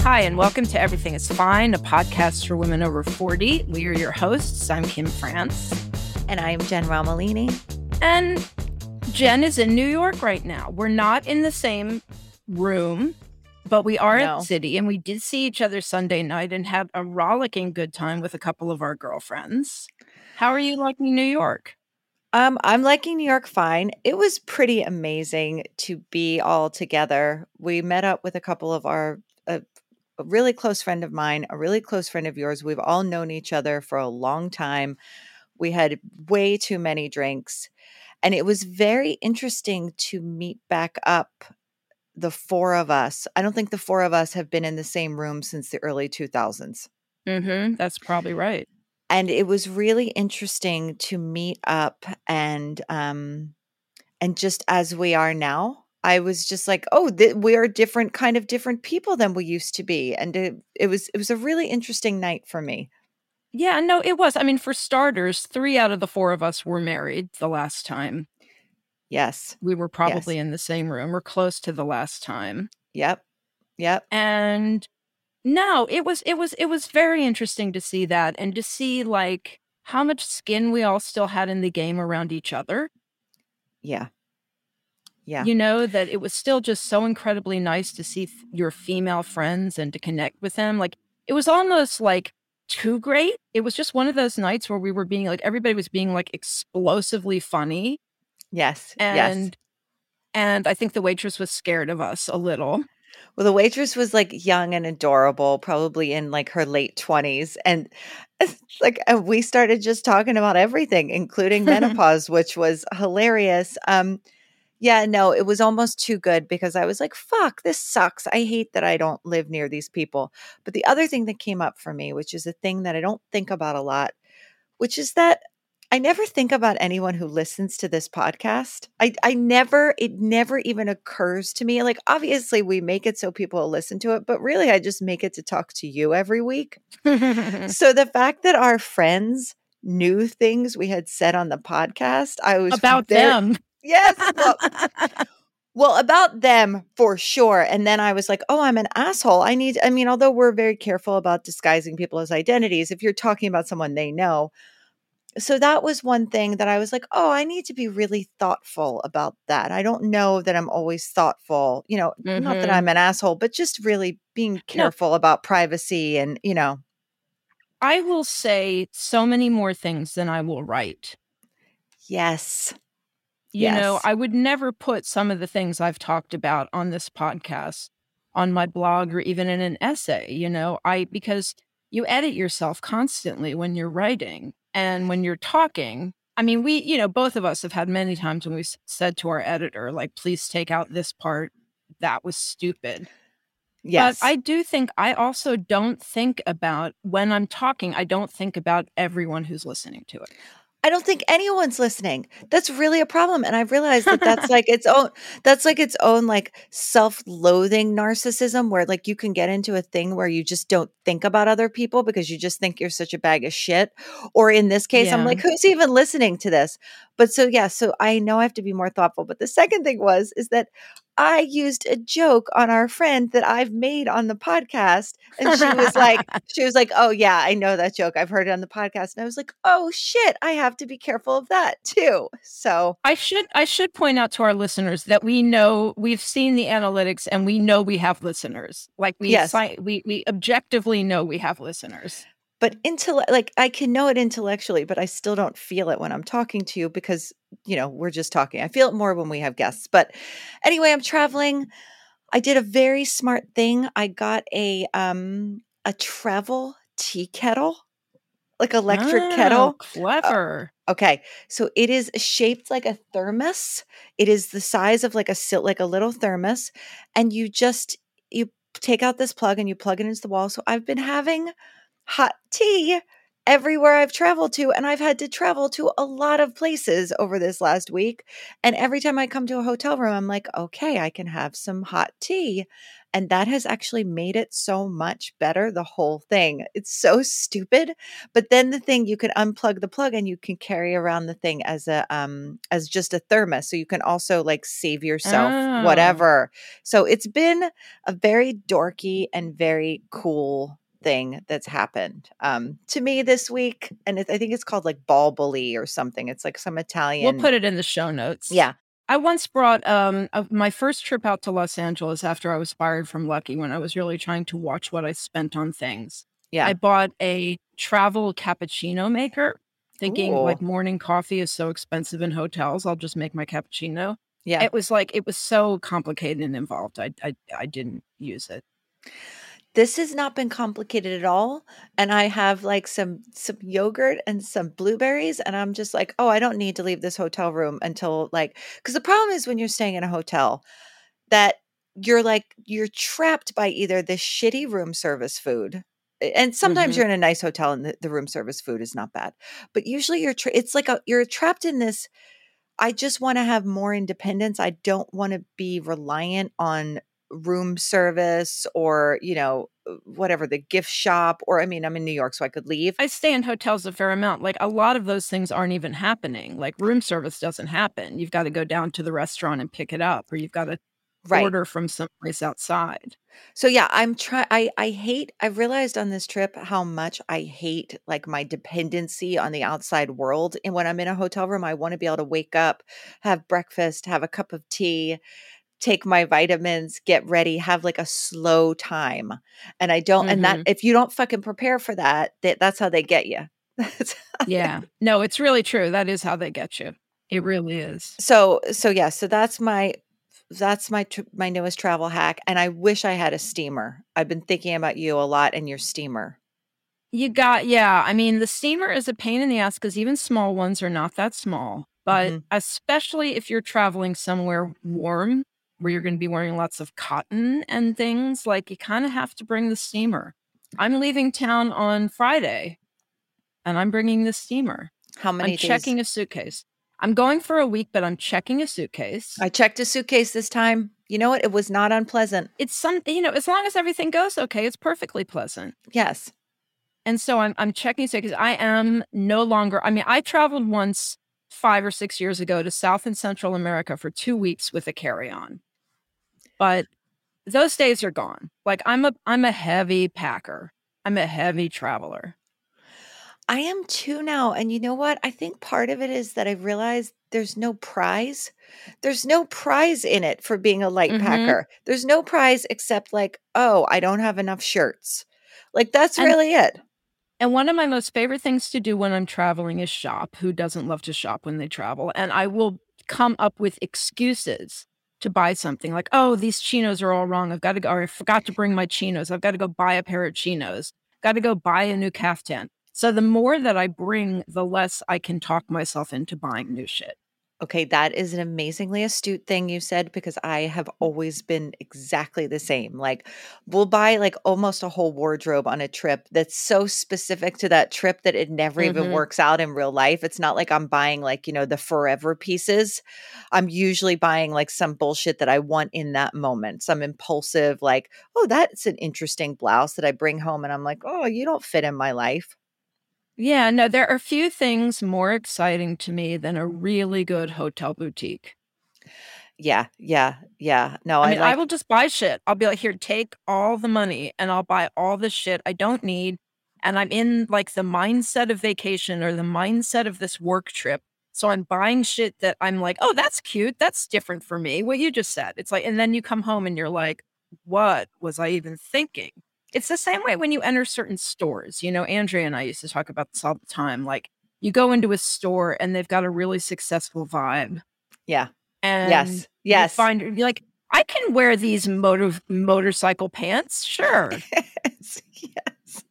Hi, and welcome to Everything is Fine, a podcast for women over 40. We are your hosts. I'm Kim France. And I'm Jen Romolini. And Jen is in New York right now. We're not in the same room, but we are No. the City, and we did see each other Sunday night and had a rollicking good time with a couple of our girlfriends. How are you liking New York? Um, I'm liking New York fine. It was pretty amazing to be all together. We met up with a couple of our a, a really close friend of mine, a really close friend of yours. We've all known each other for a long time. We had way too many drinks, and it was very interesting to meet back up the four of us. I don't think the four of us have been in the same room since the early 2000s. Mm-hmm. That's probably right. And it was really interesting to meet up and um and just as we are now i was just like oh th- we are different kind of different people than we used to be and it, it was it was a really interesting night for me Yeah, no, it was. I mean, for starters, three out of the four of us were married the last time. yes We were probably in the same room or close to the last time. yep yep and no it was it was it was very interesting to see that and to see like how much skin we all still had in the game around each other. Yeah. Yeah. You know that it was still just so incredibly nice to see f- your female friends and to connect with them like it was almost like too great. It was just one of those nights where we were being like everybody was being like explosively funny yes and yes and i think the waitress was scared of us a little well the waitress was like young and adorable probably in like her late 20s and it's like we started just talking about everything including menopause which was hilarious um yeah no it was almost too good because i was like fuck this sucks i hate that i don't live near these people. But the other thing that came up for me which is a thing that i don't think about a lot which is that I never think about anyone who listens to this podcast. I, I never, it never even occurs to me. Like, obviously, we make it so people listen to it, but really, I just make it to talk to you every week. so the fact that our friends knew things we had said on the podcast, I was about very- them Yes. Well, well, about them for sure. And then I was like, oh, I'm an asshole. I need, I mean, although we're very careful about disguising people's identities, if you're talking about someone they know. So that was one thing that I was like, oh, I need to be really thoughtful about that. I don't know that I'm always thoughtful, you know, not that Mhm. I'm an asshole, but just really being careful about privacy and, you know, I will say so many more things than I will write. yes. You know, I would never put some of the things I've talked about on this podcast on my blog or even in an essay, you know, I because you edit yourself constantly when you're writing and when you're talking. I mean, we, you know, both of us have had many times when we've said to our editor, like, please take out this part. That was stupid. Yes. But I do think I also don't think about when I'm talking, I don't think about everyone who's listening to it. I don't think anyone's listening. That's really a problem. And I've realized that that's like its own, that's like its own like self loathing narcissism where like you can get into a thing where you just don't think about other people because you just think you're such a bag of shit. Or in this case, I'm like, who's even listening to this? But so, yeah, so I know I have to be more thoughtful. But the second thing was, is that I used a joke on our friend that I've made on the podcast. And she was like, she was like, oh, yeah, I know that joke. I've heard it on the podcast. And I was like, oh, shit, I have to be careful of that too. So, I should I should point out to our listeners that we know we've seen the analytics and we know we have listeners. Like we Yes. we we objectively know we have listeners. But until like I can know it intellectually, but I still don't feel it when I'm talking to you because, you know, we're just talking. I feel it more when we have guests. But anyway, I'm traveling. I did a very smart thing. I got a um a travel tea kettle, like electric Oh, kettle. Clever. Okay, so it is shaped like a thermos. It is the size of like a sil- like a little thermos, and you just you take out this plug and you plug it into the wall. So I've been having hot tea everywhere I've traveled to, and I've had to travel to a lot of places over this last week. And every time I come to a hotel room, I'm like, okay, I can have some hot tea. And that has actually made it so much better, the whole thing. It's so stupid. But then the thing you can unplug the plug and you can carry around the thing as a um as just a thermos. So you can also like save yourself Oh. whatever. So it's been a very dorky and very cool thing that's happened um to me this week and it, i think it's called like ball bully or something it's like some italian We'll put it in the show notes. yeah I once brought um uh, my first trip out to Los Angeles after I was fired from Lucky when I was really trying to watch what I spent on things. yeah I bought a travel cappuccino maker, thinking Ooh. like morning coffee is so expensive in hotels. I'll just make my cappuccino. yeah It was like it was so complicated and involved. I I, I didn't use it. This has not been complicated at all and i have like some some yogurt and some blueberries and i'm just like oh i don't need to leave this hotel room until like because the problem is when you're staying in a hotel that you're like you're trapped by either the shitty room service food and sometimes Mhm. you're in a nice hotel and the, the room service food is not bad but usually you're tra- it's like a, you're trapped in this i just want to have more independence i don't want to be reliant on room service or you know uh, whatever the gift shop or i mean i'm in new york so i could leave I stay in hotels a fair amount. Like a lot of those things aren't even happening. Like room service doesn't happen. You've got to go down to the restaurant and pick it up, or you've got to right order from someplace outside. so yeah i'm trying i i hate i've realized on this trip how much i hate like my dependency on the outside world and when i'm in a hotel room i want to be able to wake up have breakfast have a cup of tea take my vitamins get ready have like a slow time and i don't and that if you don't fucking prepare for that, that that's how they get you Yeah. no, it's really true. That is how they get you. It really is. so so yeah so that's my that's my tr- my newest travel hack and i wish i had a steamer i've been thinking about you a lot and your steamer You got, yeah. I mean, the steamer is a pain in the ass because even small ones are not that small. But Mhm. especially if you're traveling somewhere warm where you're going to be wearing lots of cotton and things, like you kind of have to bring the steamer. I'm leaving town on Friday and I'm bringing the steamer. how many I'm days checking a suitcase. I'm going for a week, but I'm checking a suitcase. i checked a suitcase this time you know what it was not unpleasant it's some, you know, as long as everything goes okay, it's perfectly pleasant. yes And so I'm I'm checking because I am no longer. I mean, I traveled once five or six years ago to South and Central America for two weeks with a carry-on, but those days are gone. Like I'm a I'm a heavy packer. I'm a heavy traveler. I am too now. And you know what? I think part of it is that I've realized there's no prize. There's no prize in it for being a light Mhm. packer. There's no prize except like, oh, I don't have enough shirts. Like that's And- really it. And one of my most favorite things to do when I'm traveling is shop. Who doesn't love to shop when they travel? And I will come up with excuses to buy something like, oh, these chinos are all wrong. I've got to go, or I forgot to bring my chinos. I've got to go buy a pair of chinos. got to go buy a new caftan. So the more that I bring, the less I can talk myself into buying new shit. Okay, that is an amazingly astute thing you said because I have always been exactly the same. Like, we'll buy like almost a whole wardrobe on a trip that's so specific to that trip that it never even Mhm. works out in real life. It's not like I'm buying like, you know, the forever pieces. I'm usually buying like some bullshit that I want in that moment, some impulsive, like, oh, that's an interesting blouse that I bring home. And I'm like, oh, you don't fit in my life. Yeah, no, there are few things more exciting to me than a really good hotel boutique. Yeah, yeah, yeah. No, I I, mean, I will just buy shit. I'll be like, here, take all the money and I'll buy all the shit I don't need. And I'm in like the mindset of vacation or the mindset of this work trip. So I'm buying shit that I'm like, oh, that's cute. That's different for me. What you just said. It's like, and then you come home and you're like, what was I even thinking? It's the same way when you enter certain stores. You know, Andrea and I used to talk about this all the time. Like, you go into a store and they've got a really successful vibe. yeah, And yes, you yes. find you're like, I can wear these motor motorcycle pants. Sure. yes, yes.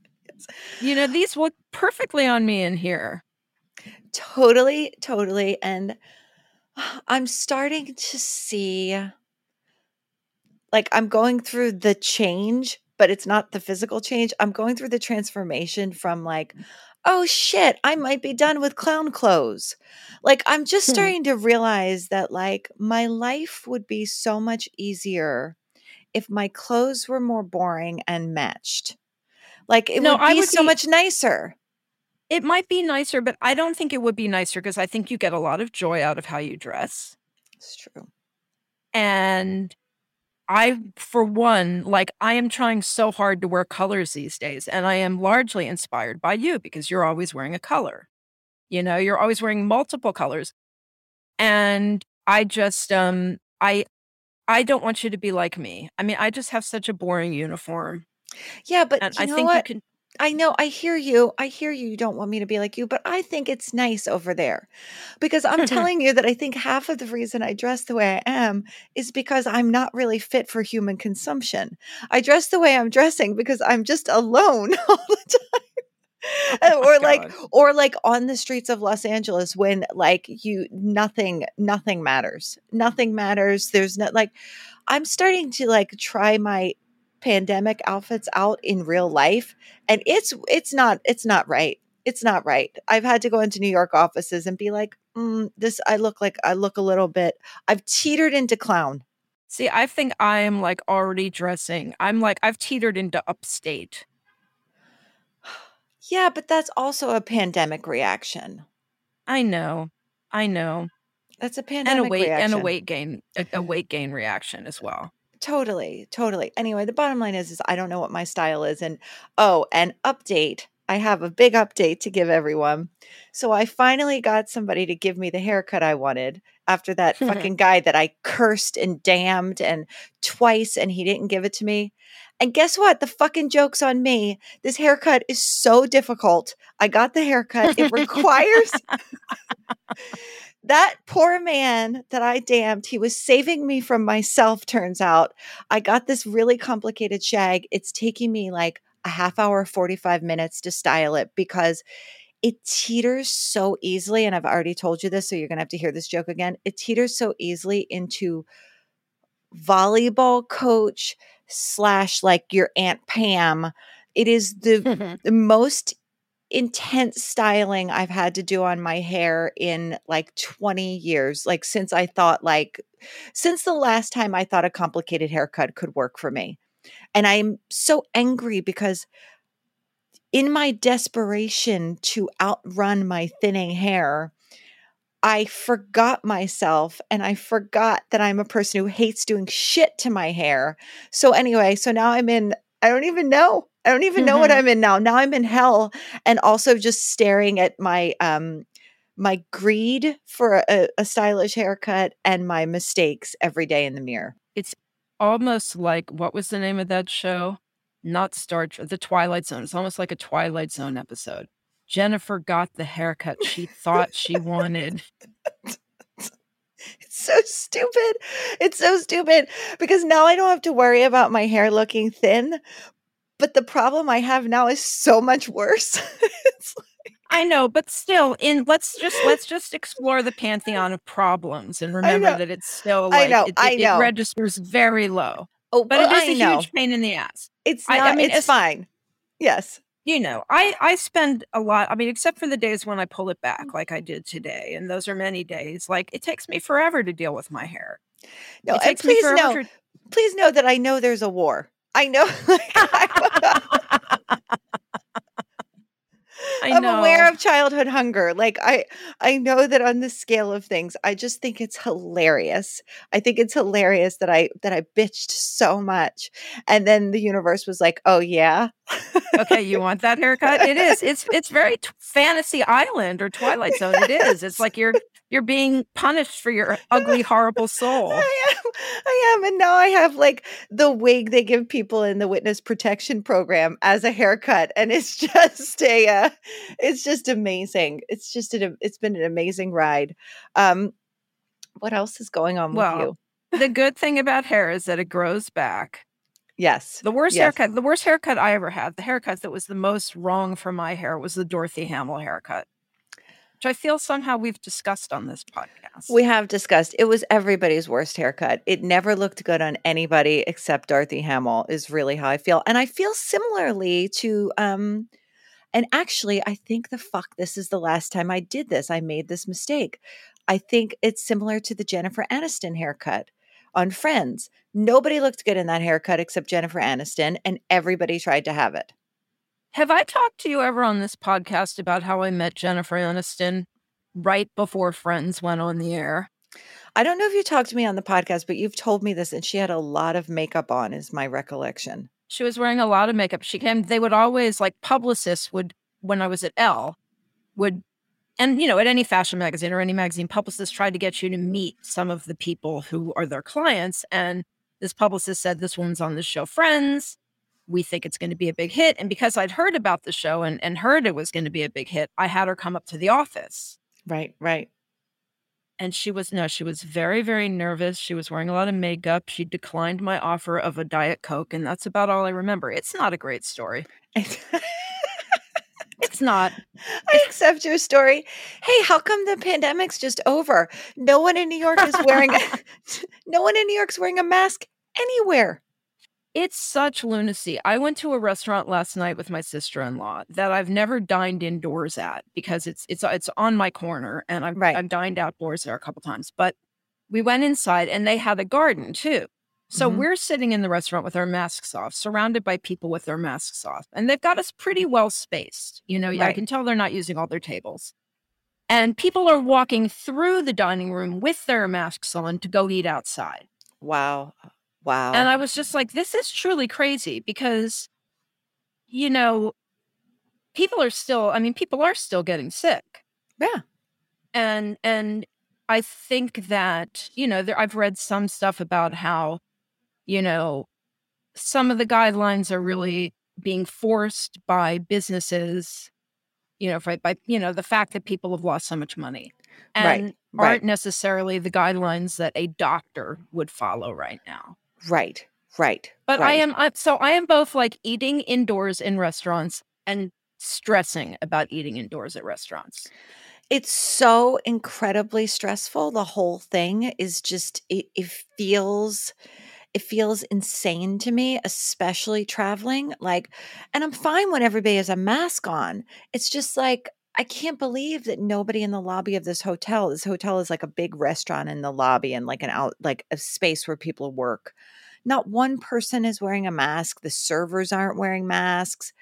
you know, these look perfectly on me in here. Totally, totally. And I'm starting to see like I'm going through the change, but it's not the physical change. I'm going through the transformation from like, oh shit, I might be done with clown clothes. Like I'm just Hmm. starting to realize that like my life would be so much easier if my clothes were more boring and matched. Like it No, would I be would so be- much nicer. It might be nicer, but I don't think it would be nicer because I think you get a lot of joy out of how you dress. It's true. And I, for one, like I am trying so hard to wear colors these days. And I am largely inspired by you because you're always wearing a color. You know, you're always wearing multiple colors. And I just, um, I, I don't want you to be like me. I mean, I just have such a boring uniform. Yeah, but And I think what? you can, I know, I hear you. I hear you. You don't want me to be like you, but I think it's nice over there because I'm telling you that I think half of the reason I dress the way I am is because I'm not really fit for human consumption. I dress the way I'm dressing because I'm just alone all the oh time. Oh or like God. or like on the streets of Los Angeles when like you nothing nothing matters. Nothing matters. There's not like I'm starting to like try my pandemic outfits out in real life and it's it's not it's not right it's not right i've had to go into new york offices and be like mm, this i look like i look a little bit i've teetered into clown see, I think I am like already dressing. I'm like, I've teetered into upstate. yeah but that's also a pandemic reaction I know. I know. that's a pandemic And a weight reaction and a weight gain a, a weight gain reaction as well. Totally totally. Anyway the bottom line is is i don't know what my style is and oh an update. I have a big update to give everyone. So i finally got somebody to give me the haircut i wanted after that fucking guy that i cursed and damned and twice and he didn't give it to me. And guess what? The fucking joke's on me. This haircut is so difficult. I got the haircut. It requires that poor man that I damned, he was saving me from myself, turns out. I got this really complicated shag. It's taking me like a half hour, 45 minutes to style it because it teeters so easily. And I've already told you this, so you're going to have to hear this joke again. It teeters so easily into volleyball coach slash like your Aunt Pam. It is the the most intense styling I've had to do on my hair in like 20 years. Like since I thought like since the last time I thought a complicated haircut could work for me. And I'm so angry because in my desperation to outrun my thinning hair, I forgot myself and I forgot that I'm a person who hates doing shit to my hair. So anyway, so now I'm in I don't even know. I don't even know what Mhm. I'm in now. Now I'm in hell and also just staring at my um my greed for a, a stylish haircut and my mistakes every day in the mirror. It's almost like what was the name of that show? Not Star Trek, The Twilight Zone. It's almost like a Twilight Zone episode. Jennifer got the haircut she thought she wanted. It's so stupid. It's so stupid because now I don't have to worry about my hair looking thin. But the problem I have now is so much worse. it's I know, but still, in let's just let's just explore the pantheon of problems and remember that it's still I like know, it, I it- it know. registers very low, oh, but well, it is I a know. huge pain in the ass. It's I- not. I mean, it's it's- fine. Yes. You know, I I spend a lot. I mean, except for the days when I pull it back, mm. like I did today, and those are many days. Like it takes me forever to deal with my hair. No, it and takes me please forever know, to please know that I know there's a war. I know. like, I, am aware of childhood hunger. Like I, I know that on the scale of things, I just think it's hilarious. I think it's hilarious that I that I bitched so much, and then the universe was like, "Oh yeah, okay, you want that haircut? It is. It's it's very t- fantasy island or Twilight Zone. It is. It's like you're you're being punished for your ugly, horrible soul. I am, I am, and now I have like the wig they give people in the witness protection program as a haircut, and it's just a, uh, it's just amazing. It's just an, it's been an amazing ride. Um, what else is going on with Well, you? The good thing about hair is that it grows back. Yes, The worst Yes. haircut, the worst haircut I ever had, the haircut that was the most wrong for my hair was the Dorothy Hamill haircut, which I feel somehow we've discussed on this podcast. we have discussed. It was everybody's worst haircut. It never looked good on anybody except Dorothy Hamill. Is really how I feel, and I feel similarly to. um And actually, I think the fuck this is the last time I did this. I made this mistake. I think it's similar to the Jennifer Aniston haircut on Friends. Nobody looked good in that haircut except Jennifer Aniston, and everybody tried to have it. Have I talked to you ever on this podcast about how I met Jennifer Aniston right before Friends went on the air? I don't know if you talked to me on the podcast, but you've told me this, and she had a lot of makeup on, is my recollection. She was wearing a lot of makeup. She came, they would always, like, publicists would, when I was at Elle, would, and, you know, at any fashion magazine or any magazine, publicists tried to get you to meet some of the people who are their clients. And this publicist said, This woman's on the show Friends. We think it's going to be a big hit. And because I'd heard about the show and, and heard it was going to be a big hit, I had her come up to the office. Right, right. And she was, no, she was very, very nervous. She was wearing a lot of makeup. She declined my offer of a Diet Coke. And that's about all I remember. It's not a great story. It's not. I accept your story. Hey, how come the pandemic's just over? No one in New York is wearing no one in New York's wearing a mask anywhere. It's such lunacy. I went to a restaurant last night with my sister-in-law that I've never dined indoors at because it's it's it's on my corner and I've Right. I've dined outdoors there a couple times. But we went inside and they had a garden too. So Mhm. we're sitting in the restaurant with our masks off, surrounded by people with their masks off. And they've got us pretty well spaced. You know, I can tell they're not using all their tables. And people are walking through the dining room with their masks on to go eat outside. Wow. Wow. And I was just like, this is truly crazy because, you know, people are still, I mean, people are still getting sick. yeah. And, and I think that, you know, there, I've read some stuff about how, you know, some of the guidelines are really being forced by businesses, you know, by, by you know, the fact that people have lost so much money Right, and right. aren't necessarily the guidelines that a doctor would follow right now. Right. Right. But I am I, so I am both like eating indoors in restaurants and stressing about eating indoors at restaurants. it's so incredibly stressful the whole thing is just it, it feels it feels insane to me especially traveling like and i'm fine when everybody has a mask on it's just like i can't believe that nobody in the lobby of this hotel this hotel is like a big restaurant in the lobby and like an out like a space where people work not one person is wearing a mask the servers aren't wearing masks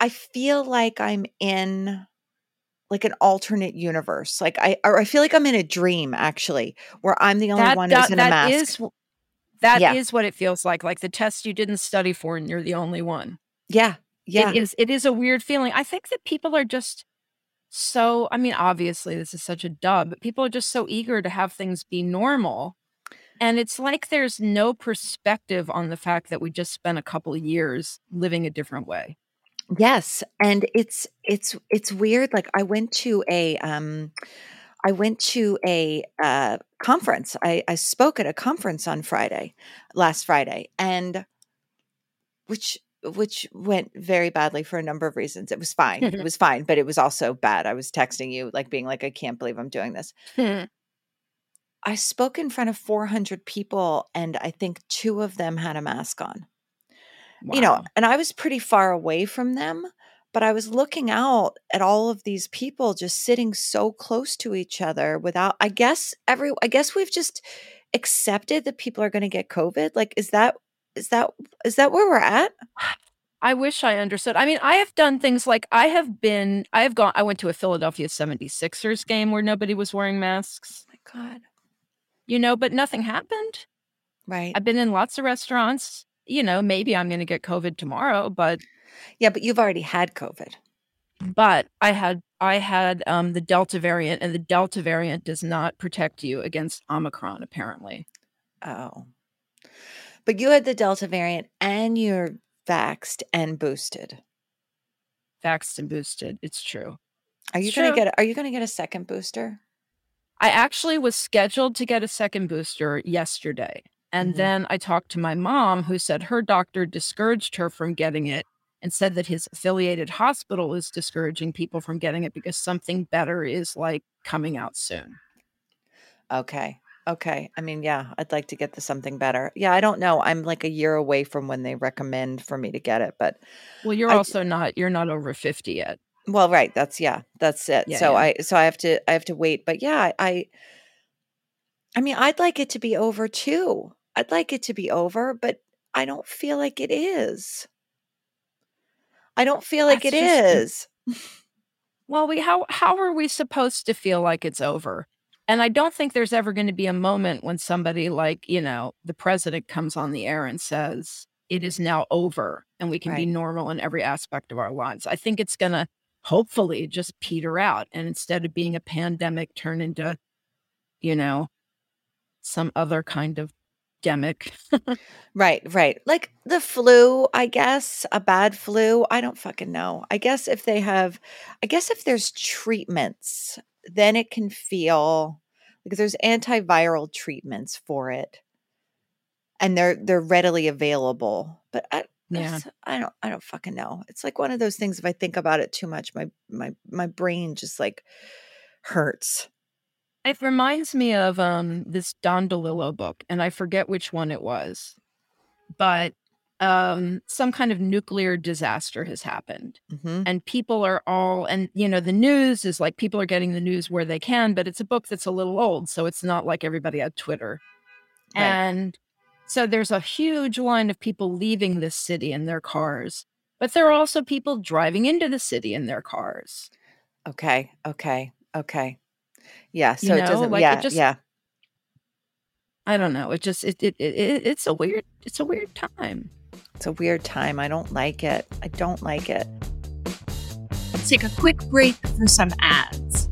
i feel like i'm in like an alternate universe. Like I, or I feel like I'm in a dream actually, where I'm the only one who's that- in a mask. is that Yeah. is what it feels like. Like the test you didn't study for and you're the only one. yeah, yeah, It is it is a weird feeling. I think that people are just so I mean, obviously this is such a dub, but people are just so eager to have things be normal. And it's like there's no perspective on the fact that we just spent a couple of years living a different way. yes. And it's it's it's weird. Like I went to a um, I went to a uh, conference. I, I spoke at a conference on Friday, last Friday, and which which went very badly for a number of reasons. It was fine. it was fine, but it was also bad. I was texting you, like being like, I can't believe I'm doing this. I spoke in front of 400 people, and I think two of them had a mask on. You know, and I was pretty far away from them, but I was looking out at all of these people just sitting so close to each other without, I guess, every, I guess we've just accepted that people are going to get COVID. Like, is that, is that, is that where we're at? I wish I understood. I mean, I have done things like I have been, I have gone, I went to a Philadelphia 76ers game where nobody was wearing masks, my God. you know, but nothing happened. Right. I've been in lots of restaurants. You know, maybe I'm going to get COVID tomorrow, but Yeah, but you've already had COVID. but I had I had um the Delta variant, and the Delta variant does not protect you against Omicron. Apparently, Oh. But you had the Delta variant and you're vaxxed and boosted. vaxxed and boosted. It's true. Are you It's going to true. get are you going to get a second booster? I actually was scheduled to get a second booster yesterday. And Mhm. then I talked to my mom, who said her doctor discouraged her from getting it and said that his affiliated hospital is discouraging people from getting it because something better is like coming out soon. Okay. Okay. I mean, yeah, I'd like to get the something better. Yeah, I don't know. I'm like a year away from when they recommend for me to get it, but Well, you're I- also not, you're not over 50 yet. well, right, that's yeah, that's it. Yeah, so yeah. I so I have to I have to wait, but yeah, I, I mean, I'd like it to be over too. I'd like it to be over, but I don't feel like it is. I don't feel like it That's mm is. Well, we how how are we supposed to feel like it's over? And I don't think there's ever going to be a moment when somebody like, you know, the president comes on the air and says it is now over and we can be normal in every aspect of our lives. I think it's going to hopefully just peter out and instead of being a pandemic turn into you know some other kind of demic. Right, right. Like the flu, I guess, a bad flu. I don't fucking know. I guess if they have, I guess if there's treatments, then it can feel like there's antiviral treatments for it, and they're they're readily available. But I, Yeah. I don't, I don't fucking know. It's like one of those things. If I think about it too much, my my my brain just like hurts. It reminds me of um this Don DeLillo book, and I forget which one it was, but um some kind of nuclear disaster has happened, hmm and people are all and you know the news is like people are getting the news where they can, but it's a book that's a little old, so it's not like everybody had Twitter, Right. and so there's a huge line of people leaving this city in their cars, but there are also people driving into the city in their cars. Okay, okay, okay. Yeah. You So it doesn't. like, it yeah, just- yeah. I don't know. It just it, it it it's a weird it's a weird time. It's a weird time. I don't like it. I don't like it. Let's take a quick break for some ads.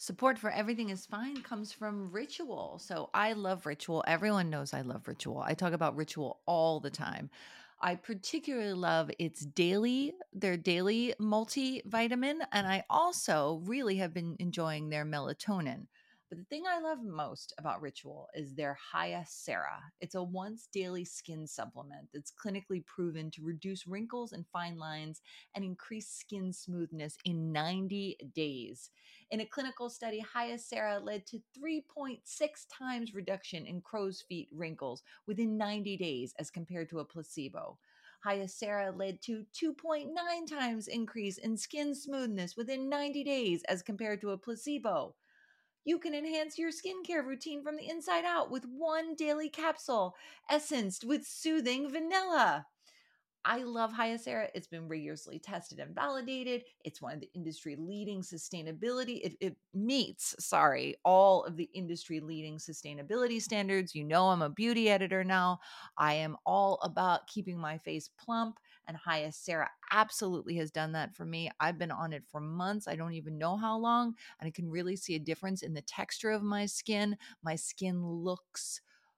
Support for Everything is Fine comes from Ritual. So I love Ritual. Everyone knows I love Ritual. I talk about Ritual all the time. I particularly love its daily, their daily multivitamin. And I also really have been enjoying their melatonin. But the thing I love most about Ritual is their Hyacera. It's a once daily skin supplement that's clinically proven to reduce wrinkles and fine lines and increase skin smoothness in 90 days. In a clinical study, Hyacera led to 3.6 times reduction in crow's feet wrinkles within 90 days as compared to a placebo. Hyacera led to 2.9 times increase in skin smoothness within 90 days as compared to a placebo. You can enhance your skincare routine from the inside out with one daily capsule, essenced with soothing vanilla. I love Hyacera. It's been rigorously tested and validated. It's one of the industry leading sustainability. It, it, meets, sorry, all of the industry leading sustainability standards. You know, I'm a beauty editor now. I am all about keeping my face plump, and Hyacera absolutely has done that for me. I've been on it for months. I don't even know how long, and I can really see a difference in the texture of my skin. My skin looks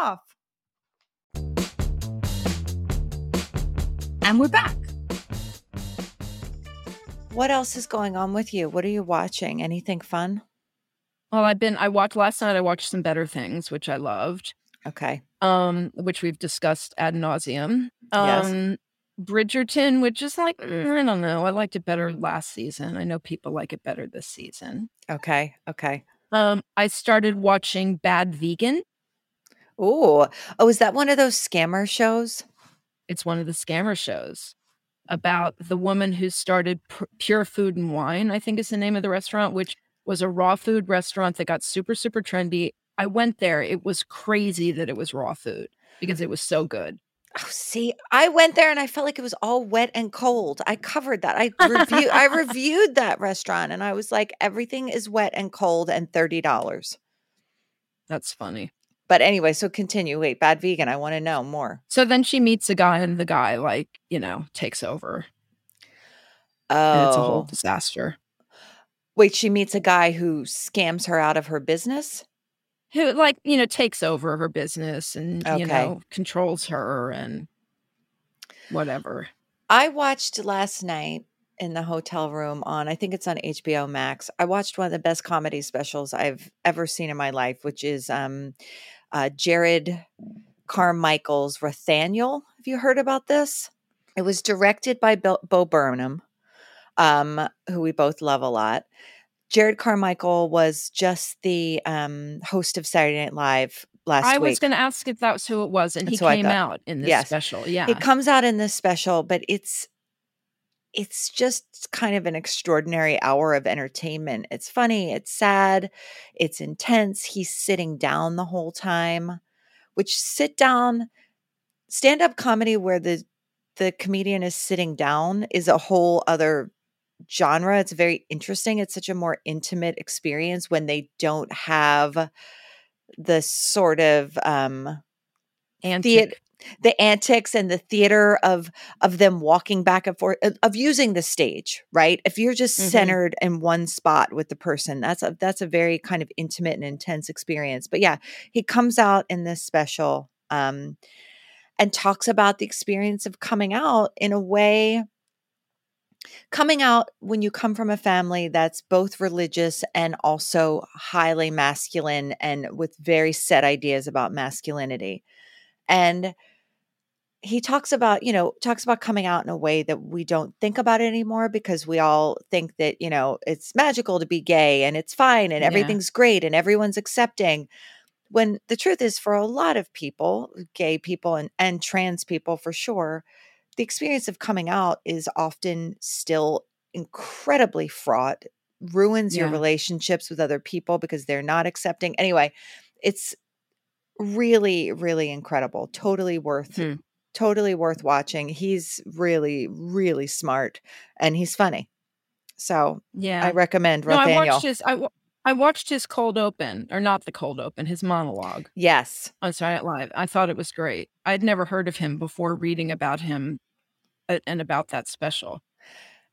off. And we're back. What else is going on with you? What are you watching? Anything fun? Well, I've been I watched last night I watched some better things, which I loved. Okay. Um, which we've discussed ad nauseum. Yes. Um Bridgerton, which is like, mm, I don't know. I liked it better last season. I know people like it better this season. Okay. Okay. Um, I started watching Bad Vegan. Oh, oh, is that one of those scammer shows? It's one of the scammer shows about the woman who started P- Pure Food and Wine, I think is the name of the restaurant, which was a raw food restaurant that got super, super trendy. I went there. It was crazy that it was raw food because it was so good. Oh, see, I went there and I felt like it was all wet and cold. I covered that. I reviewed I reviewed that restaurant and I was like, everything is wet and cold and thirty dollars. That's funny. But anyway, so continue. Wait, bad vegan. I want to know more. So then she meets a guy, and the guy, like, you know, takes over. Oh, And it's a whole disaster. wait, she meets a guy who scams her out of her business. Who, like, you know, takes over her business and, Okay. you know, controls her and whatever. I watched last night in the hotel room on, I think it's on HBO Max. I watched one of the best comedy specials I've ever seen in my life, which is um, uh, Jerrod Carmichael's Rothaniel. Have you heard about this? It was directed by Bo, Bo Burnham, um, who we both love a lot. Jerrod Carmichael was just the um, host of Saturday Night Live last week. I week. was going to ask if that's who it was, and he That's I came out in this Yes. special. Yeah. It comes out in this special, but it's it's just kind of an extraordinary hour of entertainment. It's funny, it's sad, it's intense. He's sitting down the whole time, which sit down stand-up comedy where the the comedian is sitting down is a whole other genre. It's very interesting. It's such a more intimate experience when they don't have the sort of um Antic. The antics and the theater of of them walking back and forth of- of using the stage right? If you're just Mhm. centered in one spot with the person that's a that's a very kind of intimate and intense experience. But yeah he comes out in this special um and talks about the experience of coming out in a way coming out when you come from a family that's both religious and also highly masculine and with very set ideas about masculinity and he talks about you know talks about coming out in a way that we don't think about it anymore because we all think that you know it's magical to be gay and it's fine and Yeah. everything's great and everyone's accepting when the truth is for a lot of people gay people and, and trans people for sure the experience of coming out is often still incredibly fraught ruins your relationships with other people because they're not accepting anyway it's really really incredible totally worth Hmm. totally worth watching he's really really smart and he's funny so yeah. i recommend no, I watched his. I, I watched his cold open, or not the cold open, his monologue Yes. on Saturday Night Live. I thought it was great. I'd never heard of him before reading about him uh, and about that special.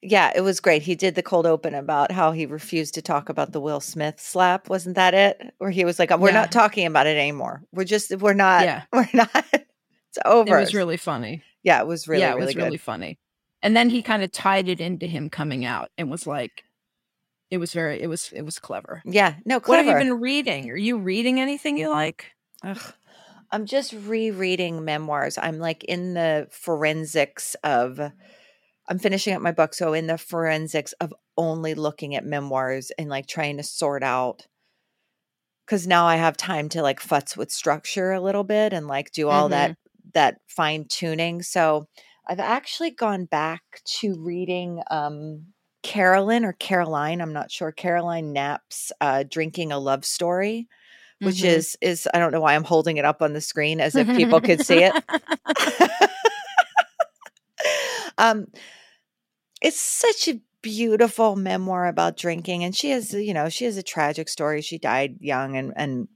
Yeah, it was great. He did the cold open about how he refused to talk about the Will Smith slap. Wasn't that it? Where he was like, "We're Yeah. not talking about it anymore. We're just we're not Yeah. we're not it's over." It was really funny. yeah, it was really yeah, it really was good. really funny. And then he kind of tied it into him coming out and was like, it was very, it was, it was clever. yeah, no, What have you been reading? Are you reading anything you like? Ugh. I'm just rereading memoirs. I'm like in the forensics of I'm finishing up my book, so in the forensics of only looking at memoirs and like trying to sort out because now I have time to like futz with structure a little bit and like do all that that fine tuning. So I've actually gone back to reading um Carolyn or Caroline, I'm not sure, Caroline Knapp's uh Drinking a Love Story, which Mhm. is is I don't know why I'm holding it up on the screen as if people could see it. um it's such a beautiful memoir about drinking and she has you know she has a tragic story. She died young and and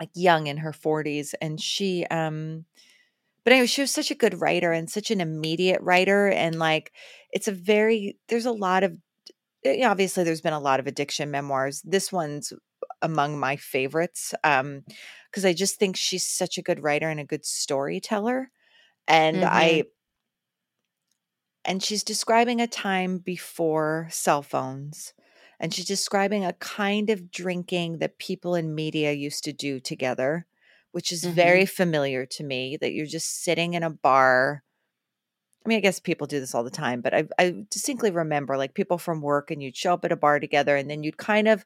like young in her 40s and she um but anyway she was such a good writer and such an immediate writer and like it's a very there's a lot of eh, obviously there's been a lot of addiction memoirs. This one's among my favorites um because i just think she's such a good writer and a good storyteller and i and she's describing a time before cell phones and she's describing a kind of drinking that people in media used to do together which is very mm-hmm. familiar to me that you're just sitting in a bar. I mean i guess people do this all the time but i, I distinctly remember like people from work and you'd show up at a bar together and then you'd kind of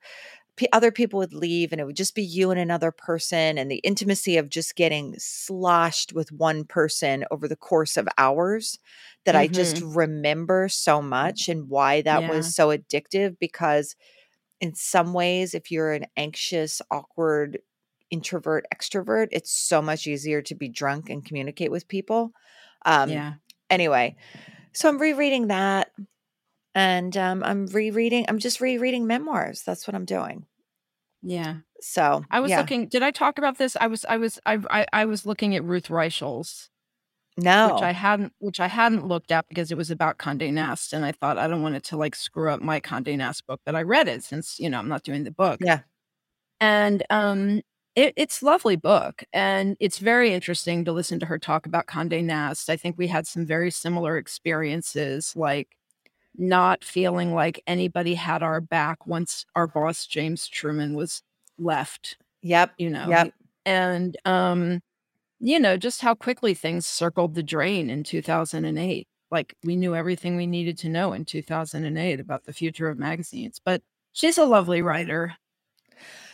p- other people would leave and it would just be you and another person and the intimacy of just getting sloshed with one person over the course of hours that I just remember so much and why that Yeah. was so addictive because in some ways if you're an anxious awkward introvert extrovert it's so much easier to be drunk and communicate with people um yeah. anyway so i'm rereading that and um i'm rereading i'm just rereading memoirs that's what i'm doing Yeah. so I was yeah. looking, did I talk about this? I was, I was, I, I, I was looking at Ruth Reichl's, no which I hadn't, which I hadn't looked at because it was about Condé Nast. And I thought I don't want it to like screw up my Condé Nast book, but I read it since, you know, I'm not doing the book. yeah and um it, it's lovely book and it's very interesting to listen to her talk about conde nast i think we had some very similar experiences like not feeling like anybody had our back once our boss james truman was left yep you know Yep. and um you know just how quickly things circled the drain in 2008 like we knew everything we needed to know in 2008 about the future of magazines but she's a lovely writer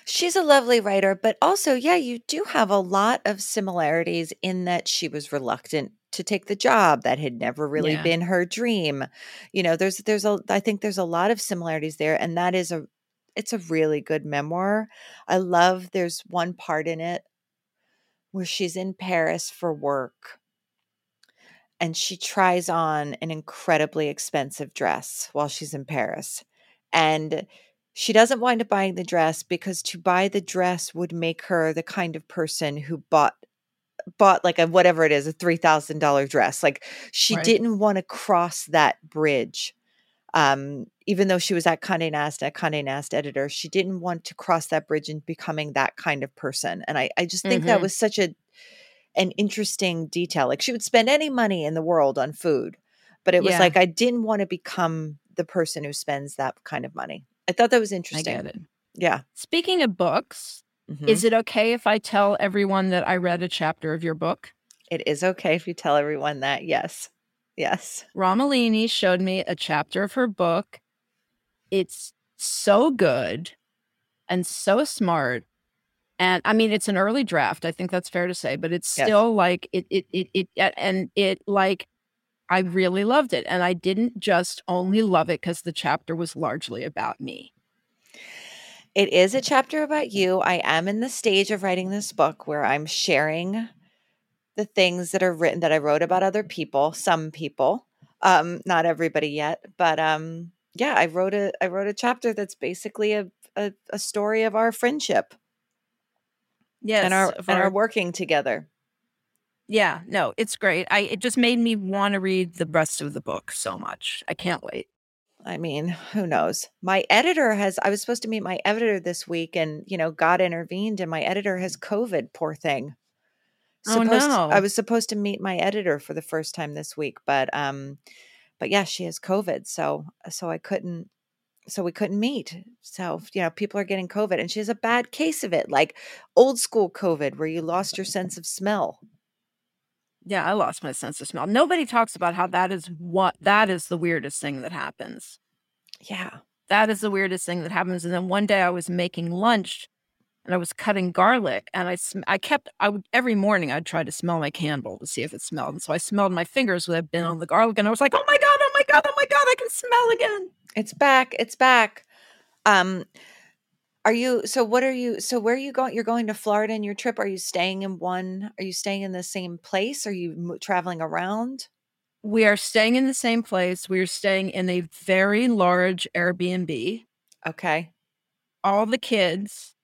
She's a lovely writer, but also, yeah, you do have a lot of similarities in that she was reluctant to take the job that had never really Yeah. been her dream. You know, there's there's a I think there's a lot of similarities there and that is a it's a really good memoir. I love there's one part in it where she's in Paris for work and she tries on an incredibly expensive dress while she's in Paris. And she doesn't wind up buying the dress because to buy the dress would make her the kind of person who bought bought like a whatever it is a $3000 dress like she Right. didn't want to cross that bridge um even though she was at Condé Nast a Condé Nast editor she didn't want to cross that bridge in becoming that kind of person and i i just think that Mhm. was such a an interesting detail like she would spend any money in the world on food but it was Yeah. like i didn't want to become the person who spends that kind of money i thought that was i interesting get it yeah speaking of books Mhm. Is it okay if I tell everyone that I read a chapter of your book? it is okay if you tell everyone that yes yes Romolini showed me a chapter of her book. It's so good and so smart. And I mean, it's an early draft. I think that's fair to say, but it's Yes. still like it, it, it, it, and it like, I really loved it. And I didn't just only love it because the chapter was largely about me. It is a chapter about you. I am in the stage of writing this book where I'm sharing the things that are written that I wrote about other people, some people, um, not everybody yet, but um, yeah, I wrote a I wrote a chapter that's basically a a, a story of our friendship Yes. and our and our our- working together. yeah, no, it's great. I it just made me want to read the rest of the book so much. I can't wait. I mean, who knows? My editor has I was supposed to meet my editor this week and, you know, God intervened and my editor has COVID, poor thing. Oh, no. I was supposed to meet my editor for the first time this week, but um but yeah, she has COVID, so so I couldn't so we couldn't meet. So, you know, people are getting COVID and she has a bad case of it, like old school COVID where you lost your sense of smell. Yeah, I lost my sense of smell. Nobody talks about how that is what that is the weirdest thing that happens. Yeah. That is the weirdest thing that happens. And then one day I was making lunch and I was cutting garlic and I sm- I kept I would every morning I'd try to smell my candle to see if it smelled. And so I smelled my fingers would have been on the garlic and I was like, "Oh my god, oh my god, oh my god, I can smell again." It's back. It's back. Um are you so what are you so where are you going you're going to Florida in your trip? Are you staying in one are you staying in the same place? Are you mo- traveling around? We are staying in the same place. We are staying in a very large Airbnb. okay. All the kids,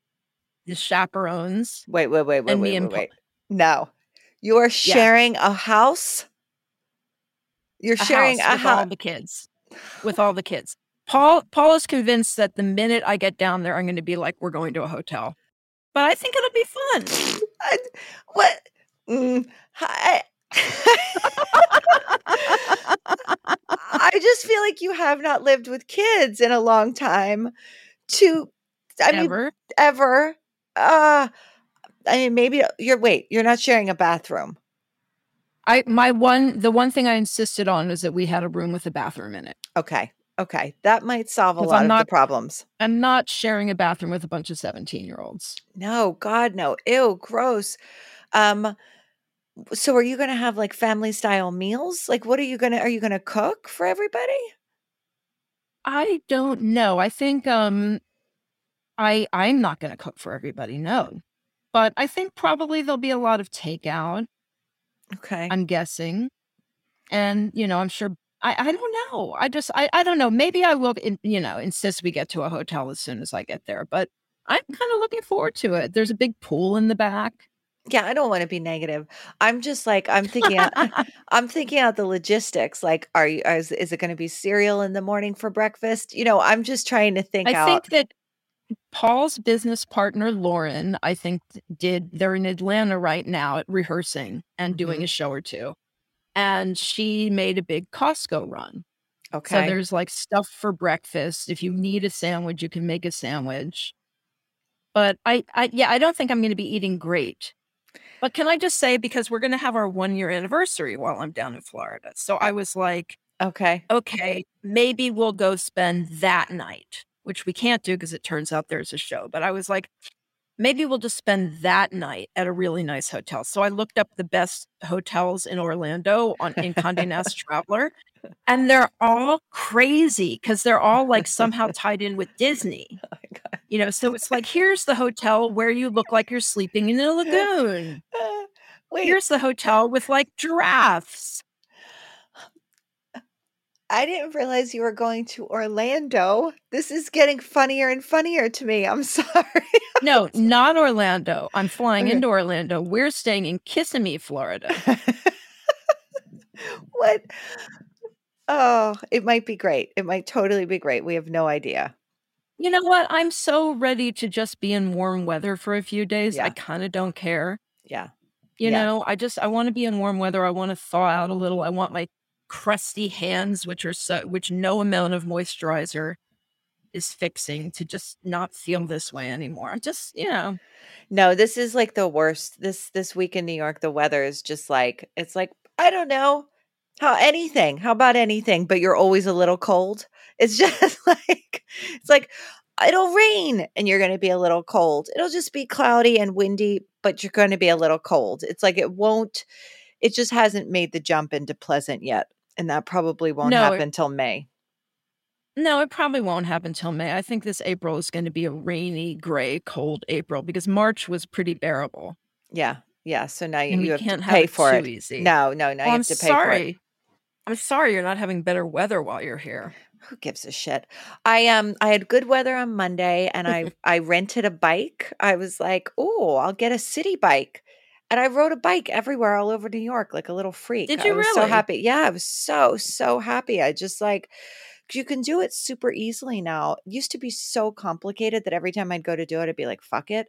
the chaperones, wait wait wait wait wait wait, Paul- wait. No. You are sharing a house? You're a sharing house a with all the kids. With all the kids. Paul Paul is convinced that the minute I get down there, I'm going to be like, we're going to a hotel. But I think it'll be fun. I, what Mm, I, I just feel like you have not lived with kids in a long time to I mean Ever. ever. Uh I mean maybe you're wait, you're not sharing a bathroom. I my one the one thing I insisted on was that we had a room with a bathroom in it. Okay. Okay. That might solve a lot I'm of the problems. I'm not sharing a bathroom with a bunch of 17 year olds. No, God no. Ew, gross. Um so are you going to have like family style meals? Like what are you going to are you going to cook for everybody? I don't know. I think um I I'm not going to cook for everybody, no. But I think probably there'll be a lot of takeout, Okay. I'm guessing. And, you know, I'm sure I I don't know. I just I I don't know. Maybe I will in, you know, insist we get to a hotel as soon as I get there, but I'm kind of looking forward to it. There's a big pool in the back. Yeah, I don't want to be negative. I'm just like I'm thinking out, I'm thinking out the logistics. Like, are you is, is it going to be cereal in the morning for breakfast? You know, I'm just trying to think I out. think that Paul's business partner Lauren, I think did they're in Atlanta right now at rehearsing and doing Mhm. a show or two. And she made a big Costco run. okay. So there's like stuff for breakfast. If you need a sandwich, you can make a sandwich. But I I yeah, I don't think I'm going to be eating great. But can I just say because we're going to have our 1 year anniversary while I'm down in Florida. So I was like okay. okay, maybe we'll go spend that night, which we can't do because it turns out there's a show. But I was like, maybe we'll just spend that night at a really nice hotel. So I looked up the best hotels in Orlando on in Condé Nast Traveler, and they're all crazy because they're all like somehow tied in with Disney. Oh. You know, so it's like here's the hotel where you look like you're sleeping in a lagoon. Uh, wait, Here's the hotel with like giraffes. I didn't realize you were going to Orlando. This is getting funnier and funnier to me. I'm sorry. No, not Orlando. I'm flying Okay. into Orlando. We're staying in Kissimmee, Florida. what? Oh, it might be great. It might totally be great. We have no idea. You know what? I'm so ready to just be in warm weather for a few days. Yeah. I kind of don't care. Yeah. You Yeah. know, I just I want to be in warm weather. I want to thaw out a little. I want my crusty hands, which are so which no amount of moisturizer is fixing, to just not feel this way anymore. I'm just, you know, No, this is like the worst. This this week in New York, the weather is just like it's like I don't know how anything. How about anything? But you're always a little cold. It's just like it's like it'll rain and you're going to be a little cold. It'll just be cloudy and windy, but you're going to be a little cold. It's like it won't. It just hasn't made the jump into pleasant yet, and that probably won't No, happen till May. no, it probably won't happen till May. I think this April is going to be a rainy, gray, cold April because March was pretty bearable. Yeah, yeah. So now you, you have can't to have pay it for too it. easy. No, no. Now Well, you I'm have to pay for it. sorry. I'm sorry you're not having better weather while you're here. Who gives a shit? I um I had good weather on Monday and I I rented a bike. I was like, "Oh, I'll get a city bike." And I rode a bike everywhere all over New York like a little freak. Did you I was so really? happy. Yeah, I was so so happy. I just like you can do it super easily now. It used to be so complicated that every time I'd go to do it, I'd be like, fuck it.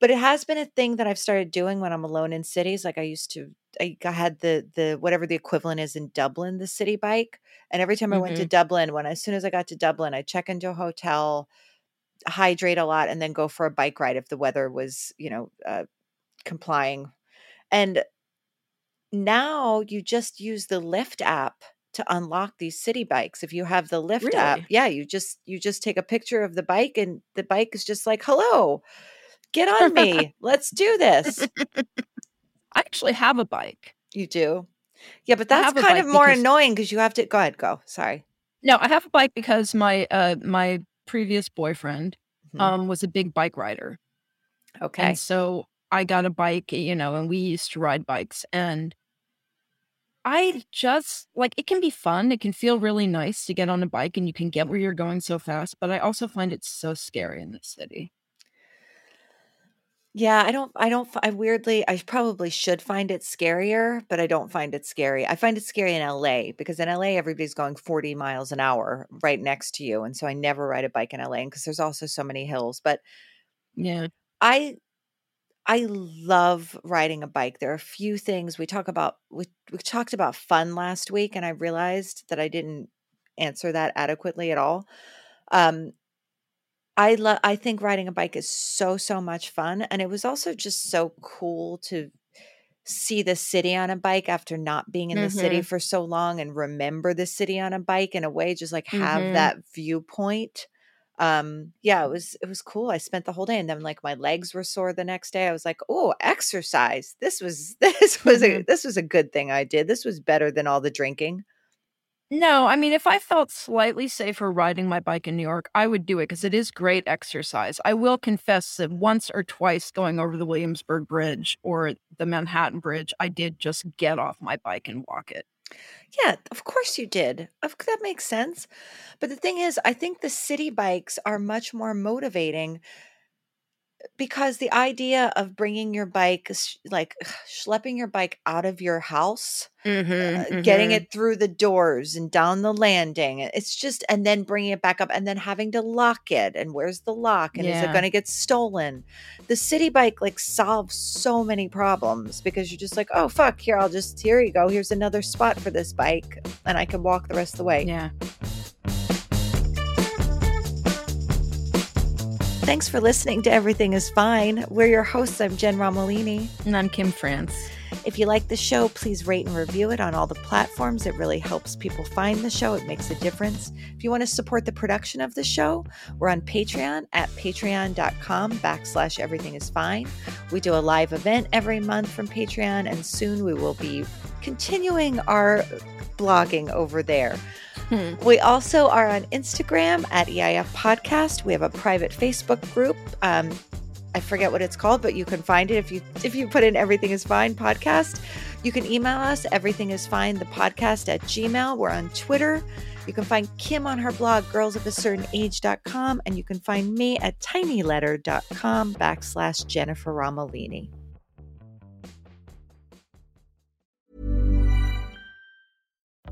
But it has been a thing that I've started doing when I'm alone in cities. Like I used to, I had the the whatever the equivalent is in Dublin, the city bike. And every time I went to Dublin, when as soon as I got to Dublin, I check into a hotel, hydrate a lot, and then go for a bike ride if the weather was, you know, uh, complying. And now you just use the Lyft app to unlock these city bikes. If you have the Lyft app, yeah, you just you just take a picture of the bike and the bike is just like, "Hello. Get on me. Let's do this." I actually have a bike. You do. Yeah, but that's kind of more because- annoying because you have to go ahead, go. Sorry. No, I have a bike because my uh my previous boyfriend Mhm. um was a big bike rider. Okay. And so I got a bike, you know, and we used to ride bikes and I just like it can be fun. It can feel really nice to get on a bike and you can get where you're going so fast, but I also find it so scary in the city. Yeah, I don't I don't I weirdly I probably should find it scarier, but I don't find it scary. I find it scary in LA because in LA everybody's going 40 miles an hour right next to you and so I never ride a bike in LA because there's also so many hills, but Yeah. I I love riding a bike. There are a few things we talk about we we talked about fun last week and I realized that I didn't answer that adequately at all. Um I love I think riding a bike is so so much fun and it was also just so cool to see the city on a bike after not being in the city for so long and remember the city on a bike in a way just like have Mhm. that viewpoint um yeah it was it was cool i spent the whole day and then like my legs were sore the next day i was like oh exercise this was this was a this was a good thing i did this was better than all the drinking No, I mean, if I felt slightly safer riding my bike in New York, I would do it because it is great exercise. I will confess that once or twice going over the Williamsburg Bridge or the Manhattan Bridge, I did just get off my bike and walk it. Yeah, of course you did. Of that makes sense. But the thing is, I think the city bikes are much more motivating because the idea of bringing your bike, like schlepping your bike out of your house, uh, getting it through the doors and down the landing, it's just, and then bringing it back up and then having to lock it. And where's the lock? And is it going to get stolen? The city bike like solves so many problems because you're just like, oh, fuck, here, I'll just, here you go. Here's another spot for this bike. And I can walk the rest of the way. Yeah. Thanks for listening to Everything is Fine. We're your hosts. I'm Jen Romolini. And I'm Kim France. If you like the show, please rate and review it on all the platforms. It really helps people find the show. It makes a difference. If you want to support the production of the show, we're on Patreon at patreon.com backslash everything is fine. We do a live event every month from Patreon, and soon we will be continuing our blogging over there. We also are on Instagram at EIF Podcast. We have a private Facebook group. Um, I forget what it's called, but you can find it if you if you put in Everything is Fine podcast. You can email us Everything is Fine the podcast at Gmail. We're on Twitter. You can find Kim on her blog girlsofacertainage.com and you can find me at tinyletter.com backslash Jennifer Romolini.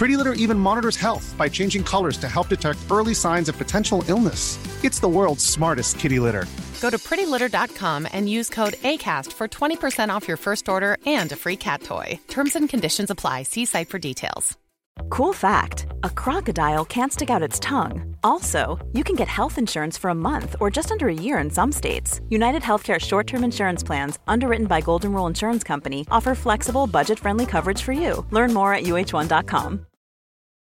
Pretty Litter even monitors health by changing colors to help detect early signs of potential illness. It's the world's smartest kitty litter. Go to prettylitter.com and use code ACAST for 20% off your first order and a free cat toy. Terms and conditions apply. See site for details. Cool fact a crocodile can't stick out its tongue. Also, you can get health insurance for a month or just under a year in some states. United Healthcare short term insurance plans, underwritten by Golden Rule Insurance Company, offer flexible, budget friendly coverage for you. Learn more at uh1.com.